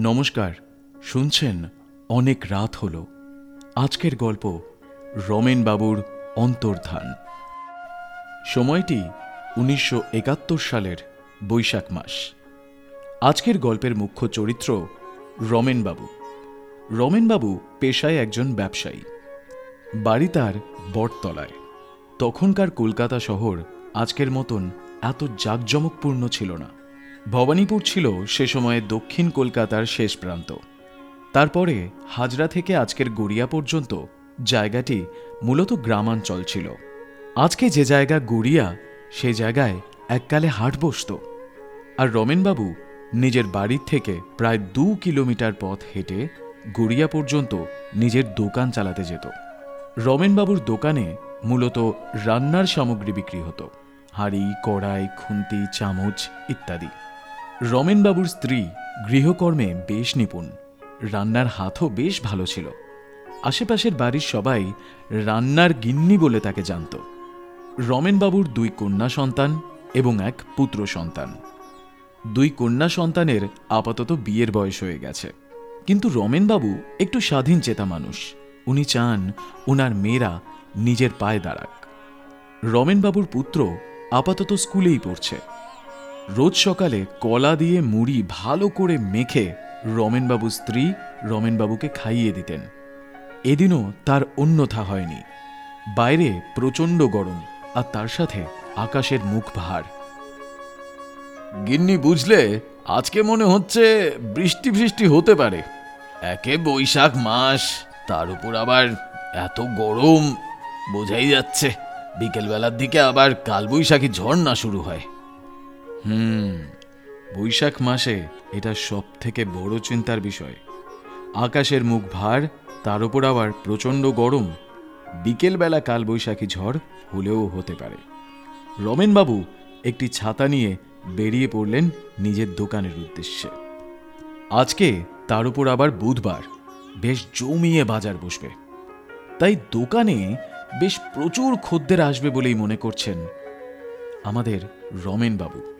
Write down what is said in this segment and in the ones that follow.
নমস্কার, শুনছেন অনেক রাত হল। আজকের গল্প রমেন বাবুর অন্তর্ধান। সময়টি উনিশশো একাত্তর সালের বৈশাখ মাস। আজকের গল্পের মুখ্য চরিত্র রমেনবাবু রমেনবাবু পেশায় একজন ব্যবসায়ী। বাড়ি তার বটতলায়। তখনকার কলকাতা শহর আজকের মতন এত জাঁকজমকপূর্ণ ছিল না। ভবানীপুর ছিল সে সময়ে দক্ষিণ কলকাতার শেষ প্রান্ত। তারপরে হাজরা থেকে আজকের গড়িয়া পর্যন্ত জায়গাটি মূলত গ্রামাঞ্চল ছিল। আজকে যে জায়গা গড়িয়া, সে জায়গায় এককালে হাট বসত। আর রমেনবাবু নিজের বাড়ির থেকে প্রায় দু কিলোমিটার পথ হেঁটে গড়িয়া পর্যন্ত নিজের দোকান চালাতে যেত। রমেনবাবুর দোকানে মূলত রান্নার সামগ্রী বিক্রি হতো। হাঁড়ি, কড়াই, খুন্তি, চামচ ইত্যাদি। রমেনবাবুর স্ত্রী গৃহকর্মে বেশ নিপুণ। রান্নার হাতও বেশ ভালো ছিল। আশেপাশের বাড়ির সবাই রান্নার গিন্নি বলে তাকে জানত। রমেনবাবুর দুই কন্যা সন্তান এবং এক পুত্র সন্তান। দুই কন্যা সন্তানের আপাতত বিয়ের বয়স হয়ে গেছে। কিন্তু রমেনবাবু একটু স্বাধীন চেতা মানুষ। উনি চান ওনার মেয়েরা নিজের পায়ে দাঁড়াক। রমেনবাবুর পুত্র আপাতত স্কুলেই পড়ছে। রোজ সকালে কলা দিয়ে মুড়ি ভালো করে মেখে রমেনবাবুর স্ত্রী রমেনবাবুকে খাইয়ে দিতেন। এদিনও তার অন্যথা হয়নি। বাইরে প্রচণ্ড গরম আর তার সাথে আকাশের মুখ ভার। গিন্নি বুঝলে, আজকে মনে হচ্ছে বৃষ্টি বৃষ্টি হতে পারে। একে বৈশাখ মাস, তার উপর আবার এত গরম। বোঝাই যাচ্ছে, বিকেলবেলার দিকে আবার কালবৈশাখী ঝড় না শুরু হয়। হুম, বৈশাখ মাসে এটা সব থেকে বড় চিন্তার বিষয়। আকাশের মুখ ভার, তার উপর আবার প্রচণ্ড গরম। বিকেলবেলা কালবৈশাখী ঝড় হলেও হতে পারে। রমেনবাবু একটি ছাতা নিয়ে বেরিয়ে পড়লেন নিজের দোকানের উদ্দেশ্যে। আজকে তার উপর আবার বুধবার বেশ জমিয়ে বাজার বসবে। তাই দোকানে বেশ প্রচুর খদ্দের আসবে বলেই মনে করছেন আমাদের রমেনবাবু।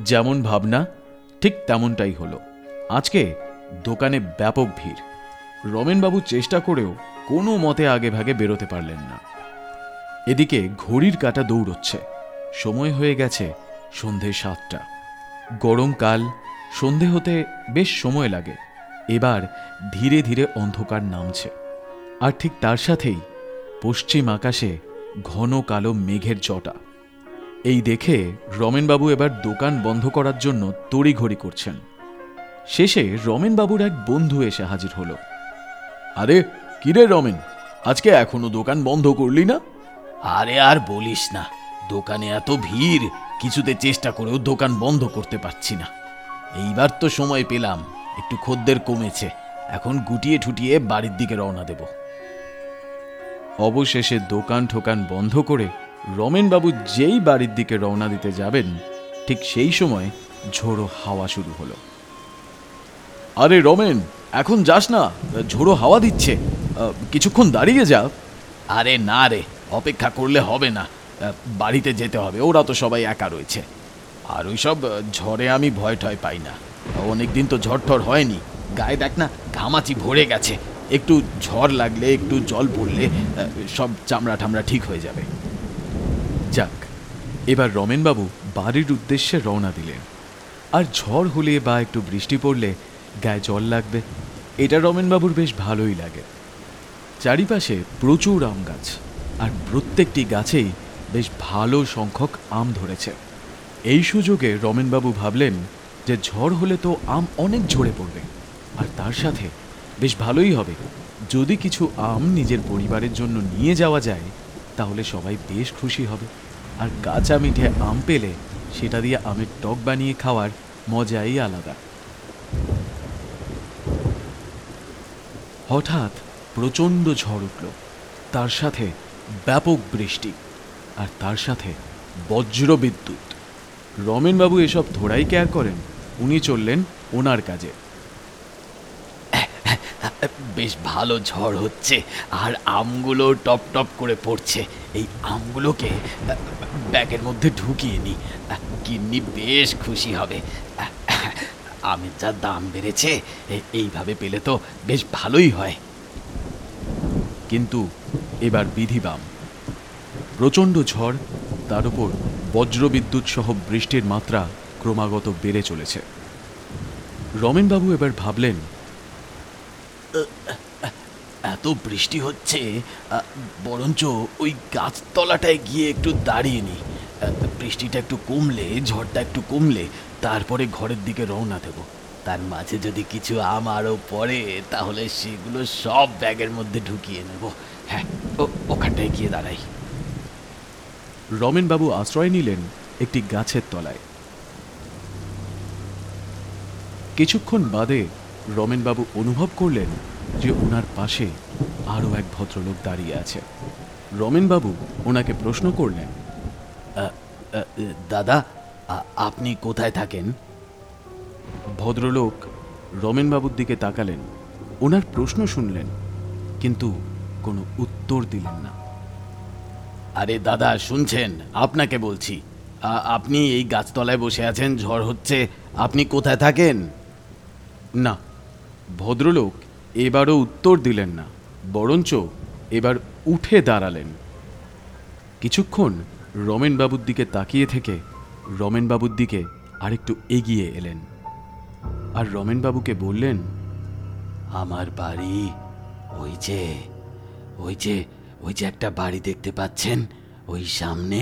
যেমন ভাবনা, ঠিক তেমনটাই হলো। আজকে দোকানে ব্যাপক ভিড়। রমেনবাবু চেষ্টা করেও কোনো মতে আগে ভাগে বেরোতে পারলেন না। এদিকে ঘড়ির কাটা দৌড়চ্ছে। সময় হয়ে গেছে সন্ধে সাতটা। গরমকাল সন্ধে হতে বেশ সময় লাগে। এবার ধীরে ধীরে অন্ধকার নামছে। আর ঠিক তার সাথেই পশ্চিম আকাশে ঘন কালো মেঘের জটা এই দেখে রমেনবাবু এবার দোকান বন্ধ করার জন্য তড়িঘড়ি করছেন। শেষে রমেনবাবুর এক বন্ধু এসে হাজির হলো। আরে কিরে রমেন? আজকে এখনও দোকান বন্ধ করলি না? আরে আর বলিস না দোকানে এত ভিড় কিছুতে চেষ্টা করেও দোকান বন্ধ করতে পারছি না। এইবার তো সময় পেলাম একটু খদ্দের কমেছে এখন গুটিয়ে ঠুটিয়ে বাড়ির দিকে রওনা দেব। অবশেষে দোকান ঠোকান বন্ধ করে রমেনবাবু যেই বাড়ির দিকে রওনা দিতে যাবেন ঠিক সেই সময় ঝোড়ো হাওয়া শুরু হলো। আরে রমেন এখন যাস না ঝোড়ো হাওয়া দিচ্ছে। কিছুক্ষণ দাঁড়িয়ে যা। আরে না রে অপেক্ষা করলে হবে না। বাড়িতে যেতে হবে ওরা তো সবাই একা রয়েছে। আর ওইসব আহ, ঝড়ে আমি ভয় টয় পাই না। অনেকদিন তো ঝড় হয়নি। গায়ে দেখ না ঘামাচি ভরে গেছে। একটু ঝড় লাগলে একটু জল পড়লে সব চামড়া ঠামড়া ঠিক হয়ে যাবে। যাক, এবার রমেনবাবু বাড়ির উদ্দেশ্যে রওনা দিলেন। আর ঝড় হলে বা একটু বৃষ্টি পড়লে গায়ে জল লাগবে, এটা রমেনবাবুর বেশ ভালোই লাগে। চারিপাশে প্রচুর আম গাছ, আর প্রত্যেকটি গাছেই বেশ ভালো সংখ্যক আম ধরেছে। এই সুযোগে রমেনবাবু ভাবলেন যে ঝড় হলে তো আম অনেক ঝরে পড়বে, আর তার সাথে বেশ ভালোই হবে। যদি কিছু আম নিজের পরিবারের জন্য নিয়ে যাওয়া যায়, তাহলে সবাই বেশ খুশি হবে। আর কাঁচা মিঠে আম পেলে সেটা দিয়ে আমের টক বানিয়ে খাওয়ার মজাই আলাদা। হঠাৎ প্রচণ্ড ঝড় উঠল। তার সাথে ব্যাপক বৃষ্টি আর তার সাথে বজ্র বিদ্যুৎ। রমেনবাবু এসব থোড়াই কেয়ার করেন, উনি চললেন ওনার কাজে। বেশ ভালো ঝড় হচ্ছে, আর আমগুলো টপ টপ করে পড়ছে। এই আমগুলোকে ব্যাগের মধ্যে ঢুকিয়ে নি। গিন্নি বেশ খুশি হবে। আমের যা দাম বেড়েছে এইভাবে পেলে তো বেশ ভালোই হয়। কিন্তু এবার বিধিবাম। প্রচণ্ড ঝড়, তার উপর বজ্রবিদ্যুৎ সহ বৃষ্টির মাত্রা ক্রমাগত বেড়ে চলেছে। রমেনবাবু এবার ভাবলেন এত বৃষ্টি হচ্ছে বরঞ্চ ওই গাছতলাটায় গিয়ে একটু দাঁড়িয়ে নি। বৃষ্টিটা একটু কমলে, ঝড়টা একটু কমলে, তারপরে ঘরের দিকে রওনা দেব। তার মাঝে যদি কিছু আম আরও পড়ে, তাহলে সেগুলো সব ব্যাগের মধ্যে ঢুকিয়ে নেব। হ্যাঁ ওখানটায় গিয়ে দাঁড়াই। রমেনবাবু আশ্রয় নিলেন একটি গাছের তলায়। কিছুক্ষণ বাদে রমেনবাবু অনুভব করলেন যে ওনার পাশে আরও এক ভদ্রলোক দাঁড়িয়ে আছে। রমেনবাবু ওনাকে প্রশ্ন করলেন দাদা আপনি কোথায় থাকেন? ভদ্রলোক রমেনবাবুর দিকে তাকালেন, ওনার প্রশ্ন শুনলেন, কিন্তু কোনো উত্তর দিলেন না। আরে দাদা, শুনছেন, আপনাকে বলছি আপনি এই গাছতলায় বসে আছেন, ঝড় হচ্ছে, আপনি কোথায় থাকেন? না ভদ্রলোক এবারও উত্তর দিলেন না, বরঞ্চ এবার উঠে দাঁড়ালেন। কিছুক্ষণ রমেনবাবুর দিকে তাকিয়ে থেকে রমেনবাবুর দিকে আরেকটু এগিয়ে এলেন আর রমেনবাবুকে বললেন, আমার বাড়ি, ওই যে ওই যে ওই যে একটা বাড়ি দেখতে পাচ্ছেন, ওই সামনে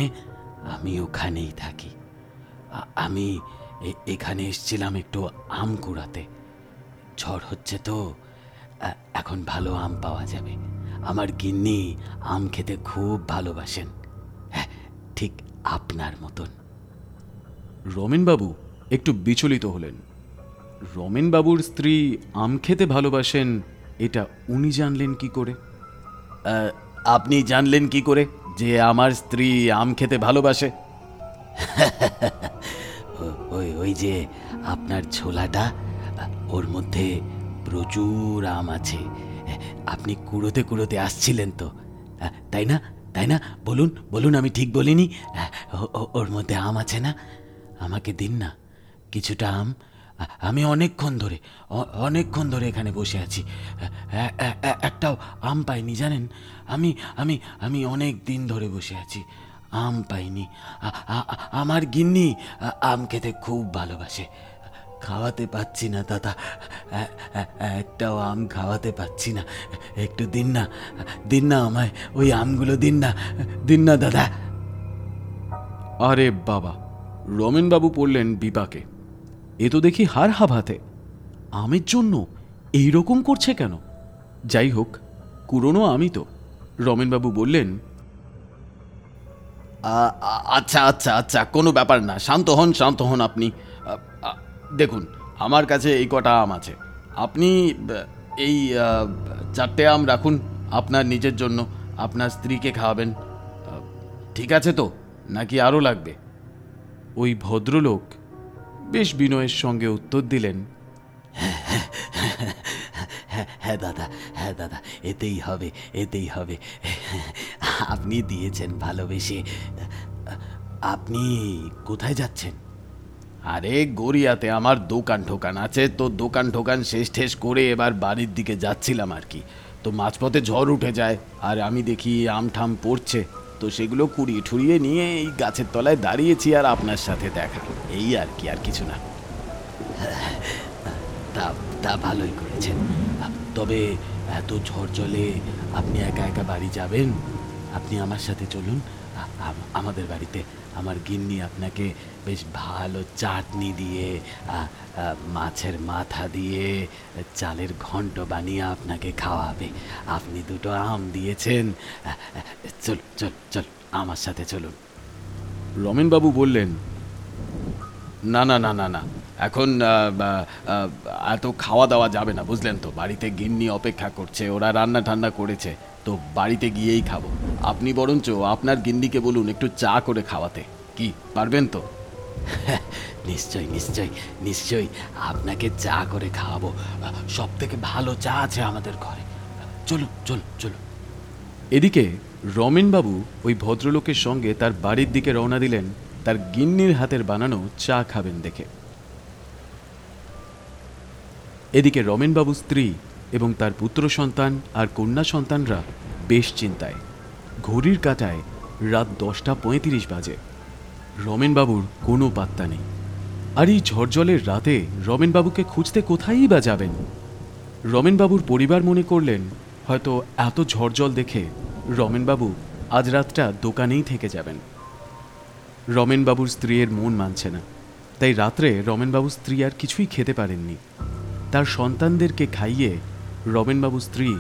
আমি ওখানেই থাকি। আমি এখানে এসেছিলাম একটু আম কুড়াতে। ঝড় হচ্ছে তো এখন ভালো আম পাওয়া যাবে। আমার গিন্নি আম খেতে খুব ভালোবাসেন। হ্যাঁ ঠিক আপনার মতন। রমেনবাবু একটু বিচলিত হলেন। রমেনবাবুর স্ত্রী আম খেতে ভালোবাসেন এটা উনি জানলেন কি করে? আপনি জানলেন কি করে যে আমার স্ত্রী আম খেতে ভালোবাসে? ওই ওই যে আপনার ছোলাটা ওর মধ্যে প্রচুর আম আছে। আপনি কুড়োতে কুড়োতে আসছিলেন তো। তাই না? তাই না? বলুন বলুন, আমি ঠিক বলিনি। ওর মধ্যে আম আছে না? আমাকে দিন না। কিছুটা আম। আমি অনেকক্ষণ ধরে অনেকক্ষণ ধরে এখানে বসে আছি। একটাও আম পাইনি, জানেন? আমি আমি আমি অনেক দিন ধরে বসে আছি। আম পাইনি। আমার গিন্নি আম খেতে খুব ভালোবাসে। খাওয়াতে পাচ্ছি না দাদা। একটাও আম খাওয়াতে পাচ্ছি না। একটু দিন না দিন না আমায় ওই আমগুলো দিন না দিন না দাদা। আরে বাবা রমেনবাবু পড়লেন বিপাকে। এ তো দেখি হার হাভাতে। আমের জন্য এই রকম করছে কেন? যাই হোক কুরনো আমি তো। রমেনবাবু বললেন আচ্ছা আচ্ছা আচ্ছা কোনো ব্যাপার না শান্ত হন শান্ত হন আপনি। দেখুন, আমার কাছে এই কটা আম আছে। আপনি এই চারটে আম রাখুন আপনার নিজের জন্য, আপনার স্ত্রীকে খাওয়াবেন। ঠিক আছে তো? নাকি আরও লাগবে? ওই ভদ্রলোক বেশ বিনয়ের সঙ্গে উত্তর দিলেন হ্যাঁ হ্যাঁ দাদা হ্যাঁ দাদা, এতেই হবে এতেই হবে। আপনি দিয়েছেন ভালোবেসে। আপনি কোথায় যাচ্ছেন? আরে গড়িয়াতে আমার দোকান ঠোকান আছে, তো দোকান ঠোকান শেষ ঠেস করে এবার বাড়ির দিকে যাচ্ছিলাম আর কি। তো মাঝপথে ঝড় উঠে যায়, আর আমি দেখি আম ঠাম পড়ছে। তো সেগুলো কুড়িয়ে ঠুরিয়ে নিয়ে এই গাছের তলায় দাঁড়িয়েছি আর আপনার সাথে দেখা। এই আর কি, আর কিছু না। তা তা ভালোই করেছেন। তবে এত ঝড় চলে আপনি একা একা বাড়ি যাবেন? আপনি আমার সাথে চলুন। আমাদের বাড়িতে আমার গিন্নি আপনাকে বেশ ভালো চাটনি দিয়ে মাছের মাথা দিয়ে, চালের ঘন্ট বানিয়ে আপনাকে খাওয়াবে। আপনি দুটো আম দিয়েছেন। চল চল চল, আমার সাথে চলুন। রমেনবাবু বললেন, না না না না না, এখন এত খাওয়া দাওয়া যাবে না, বুঝলেন তো? বাড়িতে গিন্নি অপেক্ষা করছে, ওরা রান্না ঠান্না করেছে। তো বাড়িতে গিয়েই খাব। আপনি বরঞ্চ আপনার গিন্নিকে বলুন একটু চা করে খাওয়াতে। কি পারবেন তো? নিশ্চয় নিশ্চয় নিশ্চয়ই। আপনাকে চা করে খাওয়াবো। সব থেকে ভালো চা আছে আমাদের ঘরে। চলুন চলুন চলুন। এদিকে রমেনবাবু ওই ভদ্রলোকের সঙ্গে তার বাড়ির দিকে রওনা দিলেন। তার গিন্নির হাতের বানানো চা খাবেন দেখে। এদিকে রমেনবাবু স্ত্রী এবং তার পুত্র সন্তান আর কন্যা সন্তানরা বেশ চিন্তায়। ঘড়ির কাটায় রাত দশটা পঁয়ত্রিশ বাজে। রমেনবাবুর কোনো পাত্তা নেই। আর এই ঝড়জলের রাতে রমেনবাবুকে খুঁজতে কোথায়ই বা যাবেন? রমেনবাবুর পরিবার মনে করলেন, হয়তো এত ঝড়জল দেখে রমেনবাবু আজ রাতটা দোকানেই থেকে যাবেন। রমেনবাবুর স্ত্রীর মন মানছে না। তাই রাত্রে রমেনবাবুর স্ত্রী আর কিছুই খেতে পারেননি। তার সন্তানদেরকে খাইয়ে রমেনবাবুর স্ত্রী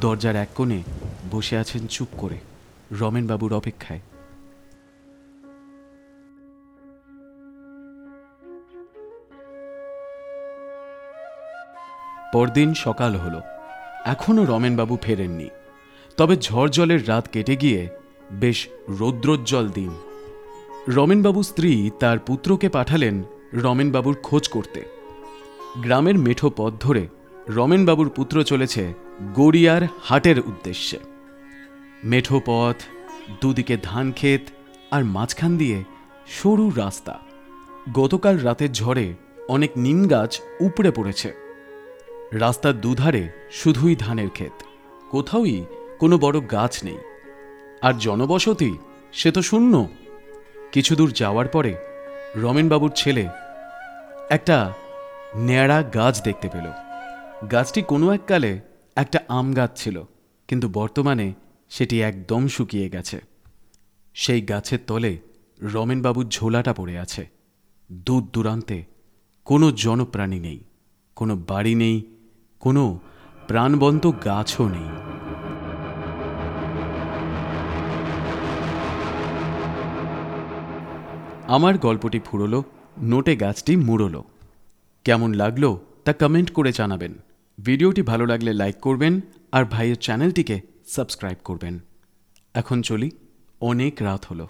দরজার এক কোণে বসে আছেন চুপ করে। রমেনবাবুর অপেক্ষায়। পরদিন সকাল হলো। এখনও রমেনবাবু ফেরেননি। তবে ঝড় জলের রাত কেটে গিয়ে বেশ রৌদ্রোজ্জ্বল দিন। রমেনবাবু স্ত্রী তার পুত্রকে পাঠালেন রমেনবাবুর খোঁজ করতে। গ্রামের মেঠো পথ ধরে রমেনবাবুর পুত্র চলেছে গড়িয়ার হাটের উদ্দেশ্যে। মেঠো পথ, দুদিকে ধান ক্ষেত আর মাঝখান দিয়ে সরু রাস্তা। গতকাল রাতের ঝড়ে অনেক নিম গাছ উপড়ে পড়েছে। রাস্তার দুধারে শুধুই ধানের ক্ষেত, কোথাওই কোনো বড় গাছ নেই। আর জনবসতি, সে তো শূন্য। কিছু দূর যাওয়ার পরে রমেনবাবুর ছেলে একটা ন্যাড়া গাছ দেখতে পেল। গাছটি কোনো এককালে একটা আম গাছ ছিল, কিন্তু বর্তমানে সেটি একদম শুকিয়ে গেছে। সেই গাছের তলে রমেনবাবুর ঝোলাটা পড়ে আছে। দূর দূরান্তে কোনো জনপ্রাণী নেই, কোনো বাড়ি নেই, কোনো প্রাণবন্ত গাছও নেই। আমার গল্পটি ফুরলো, নোটে গাছটি মুড়লো। কেমন লাগল তা কমেন্ট করে জানাবেন। ভিডিওটি ভালো লাগলে লাইক করবেন আর ভাইয়ের চ্যানেলটিকে সাবস্ক্রাইব করবেন। এখন চলি, অনেক রাত হলো।